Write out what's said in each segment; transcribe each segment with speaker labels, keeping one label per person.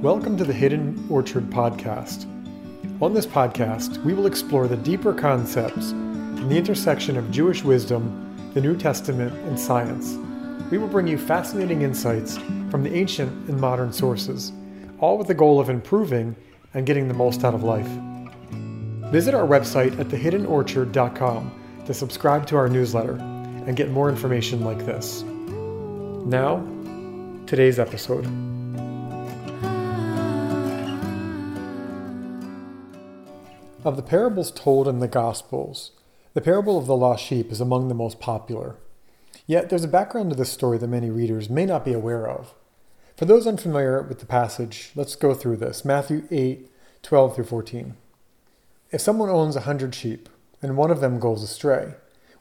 Speaker 1: Welcome to the Hidden Orchard Podcast. On this podcast, we will explore the deeper concepts from the intersection of Jewish wisdom, the New Testament, and science. We will bring you fascinating insights from the ancient and modern sources, all with the goal of improving and getting the most out of life. Visit our website at thehiddenorchard.com to subscribe to our newsletter and get more information like this. Now, today's episode. Of the parables told in the Gospels, the parable of the lost sheep is among the most popular. Yet there's a background to this story that many readers may not be aware of. For those unfamiliar with the passage, let's go through this Matthew 8 12 through 14. If someone owns a hundred sheep, and one of them goes astray,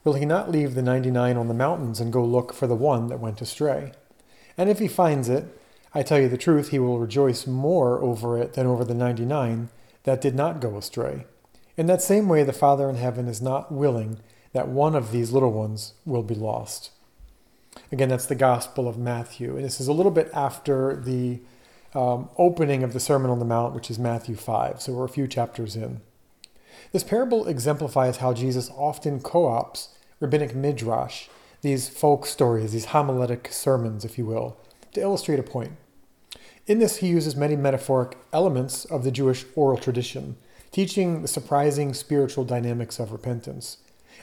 Speaker 1: will he not leave the ninety nine on the mountains and go look for the one that went astray? And if he finds it, I tell you the truth, he will rejoice more over it than over the ninety nine that did not go astray. In that same way, the Father in heaven is not willing that one of these little ones will be lost. Again, that's the Gospel of Matthew. And this is a little bit after the um, opening of the Sermon on the Mount, which is Matthew 5. So we're a few chapters in. This parable exemplifies how Jesus often co opts rabbinic midrash, these folk stories, these homiletic sermons, if you will, to illustrate a point. In this, he uses many metaphoric elements of the Jewish oral tradition, teaching the surprising spiritual dynamics of repentance.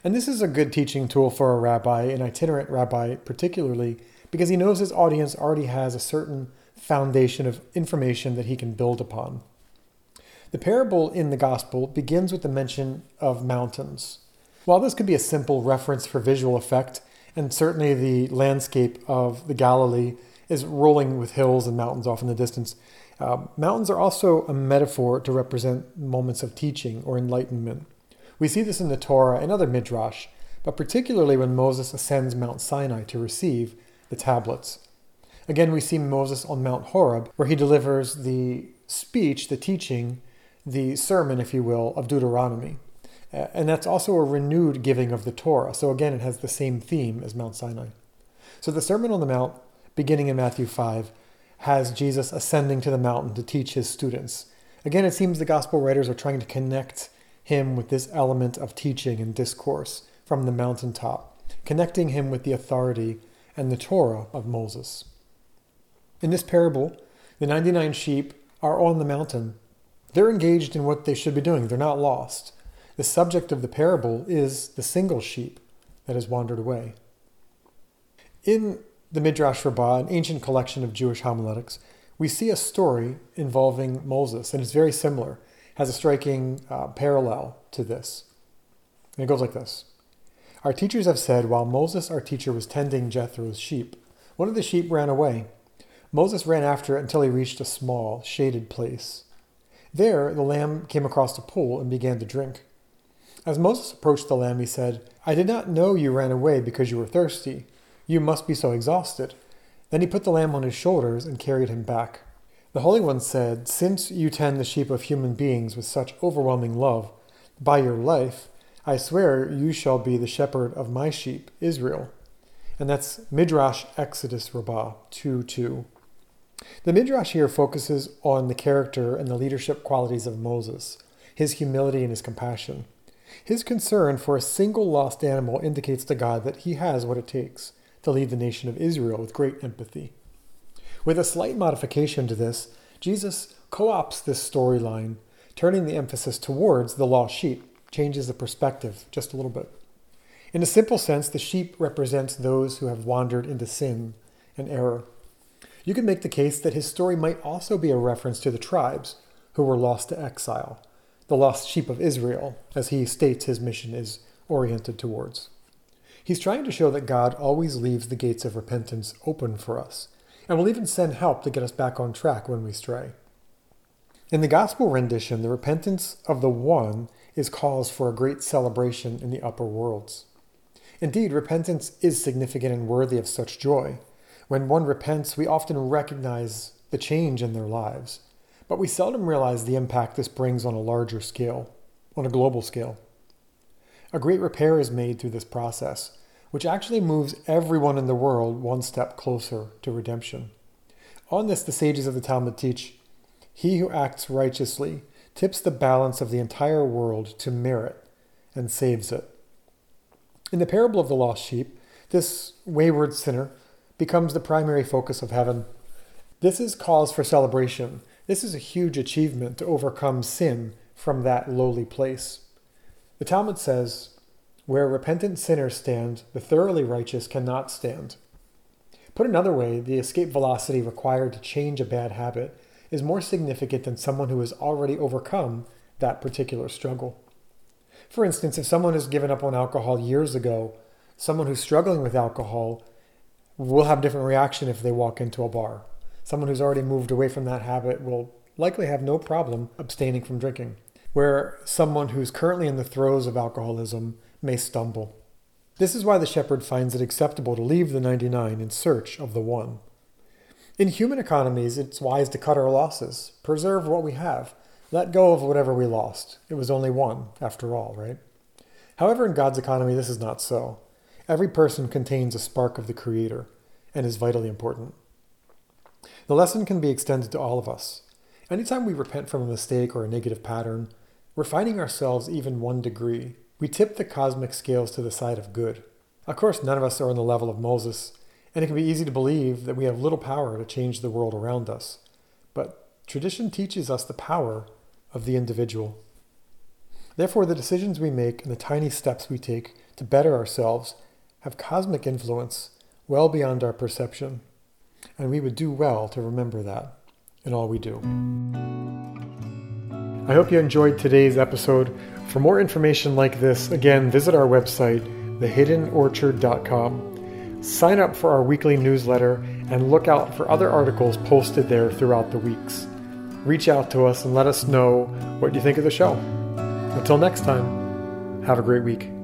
Speaker 1: And this is a good teaching tool for a rabbi, an itinerant rabbi particularly, because he knows his audience already has a certain foundation of information that he can build upon. The parable in the gospel begins with the mention of mountains. While this could be a simple reference for visual effect, and certainly the landscape of the Galilee is rolling with hills and mountains off in the distance. Uh, mountains are also a metaphor to represent moments of teaching or enlightenment. We see this in the Torah and other midrash, but particularly when Moses ascends Mount Sinai to receive the tablets. Again, we see Moses on Mount Horeb, where he delivers the speech, the teaching, the sermon, if you will, of Deuteronomy. Uh, and that's also a renewed giving of the Torah. So again, it has the same theme as Mount Sinai. So the Sermon on the Mount beginning in Matthew 5, has Jesus ascending to the mountain to teach his students. Again, it seems the gospel writers are trying to connect him with this element of teaching and discourse from the mountaintop, connecting him with the authority and the Torah of Moses. In this parable, the 99 sheep are on the mountain. They're engaged in what they should be doing, they're not lost. The subject of the parable is the single sheep that has wandered away. In the Midrash Rabbah, an ancient collection of Jewish homiletics, we see a story involving Moses, and it's very similar, has a striking uh, parallel to this. And it goes like this Our teachers have said, while Moses, our teacher, was tending Jethro's sheep, one of the sheep ran away. Moses ran after it until he reached a small, shaded place. There, the lamb came across a pool and began to drink. As Moses approached the lamb, he said, I did not know you ran away because you were thirsty. You must be so exhausted. Then he put the lamb on his shoulders and carried him back. The Holy One said, Since you tend the sheep of human beings with such overwhelming love, by your life, I swear you shall be the shepherd of my sheep, Israel. And that's Midrash Exodus Rabbah 2 2. The Midrash here focuses on the character and the leadership qualities of Moses, his humility and his compassion. His concern for a single lost animal indicates to God that he has what it takes to lead the nation of Israel with great empathy. With a slight modification to this, Jesus co opts this storyline, turning the emphasis towards the lost sheep, changes the perspective just a little bit. In a simple sense, the sheep represents those who have wandered into sin and error. You can make the case that his story might also be a reference to the tribes who were lost to exile, the lost sheep of Israel, as he states his mission is oriented towards. He's trying to show that God always leaves the gates of repentance open for us, and will even send help to get us back on track when we stray. In the gospel rendition, the repentance of the one is cause for a great celebration in the upper worlds. Indeed, repentance is significant and worthy of such joy. When one repents, we often recognize the change in their lives, but we seldom realize the impact this brings on a larger scale, on a global scale. A great repair is made through this process, which actually moves everyone in the world one step closer to redemption. On this, the sages of the Talmud teach He who acts righteously tips the balance of the entire world to merit and saves it. In the parable of the lost sheep, this wayward sinner becomes the primary focus of heaven. This is cause for celebration. This is a huge achievement to overcome sin from that lowly place. The Talmud says, Where repentant sinners stand, the thoroughly righteous cannot stand. Put another way, the escape velocity required to change a bad habit is more significant than someone who has already overcome that particular struggle. For instance, if someone has given up on alcohol years ago, someone who's struggling with alcohol will have a different reaction if they walk into a bar. Someone who's already moved away from that habit will likely have no problem abstaining from drinking, where someone who's currently in the throes of alcoholism may stumble. This is why the shepherd finds it acceptable to leave the 99 in search of the one. In human economies, it's wise to cut our losses, preserve what we have, let go of whatever we lost. It was only one, after all, right? However, in God's economy, this is not so. Every person contains a spark of the Creator and is vitally important. The lesson can be extended to all of us. Anytime we repent from a mistake or a negative pattern, refining ourselves even one degree, we tip the cosmic scales to the side of good. Of course, none of us are on the level of Moses, and it can be easy to believe that we have little power to change the world around us. But tradition teaches us the power of the individual. Therefore, the decisions we make and the tiny steps we take to better ourselves have cosmic influence well beyond our perception, and we would do well to remember that in all we do. I hope you enjoyed today's episode. For more information like this, again, visit our website, thehiddenorchard.com sign up for our weekly newsletter, and look out for other articles posted there throughout the weeks. Reach out to us and let us know what you think of the show. Until next time, have a great week.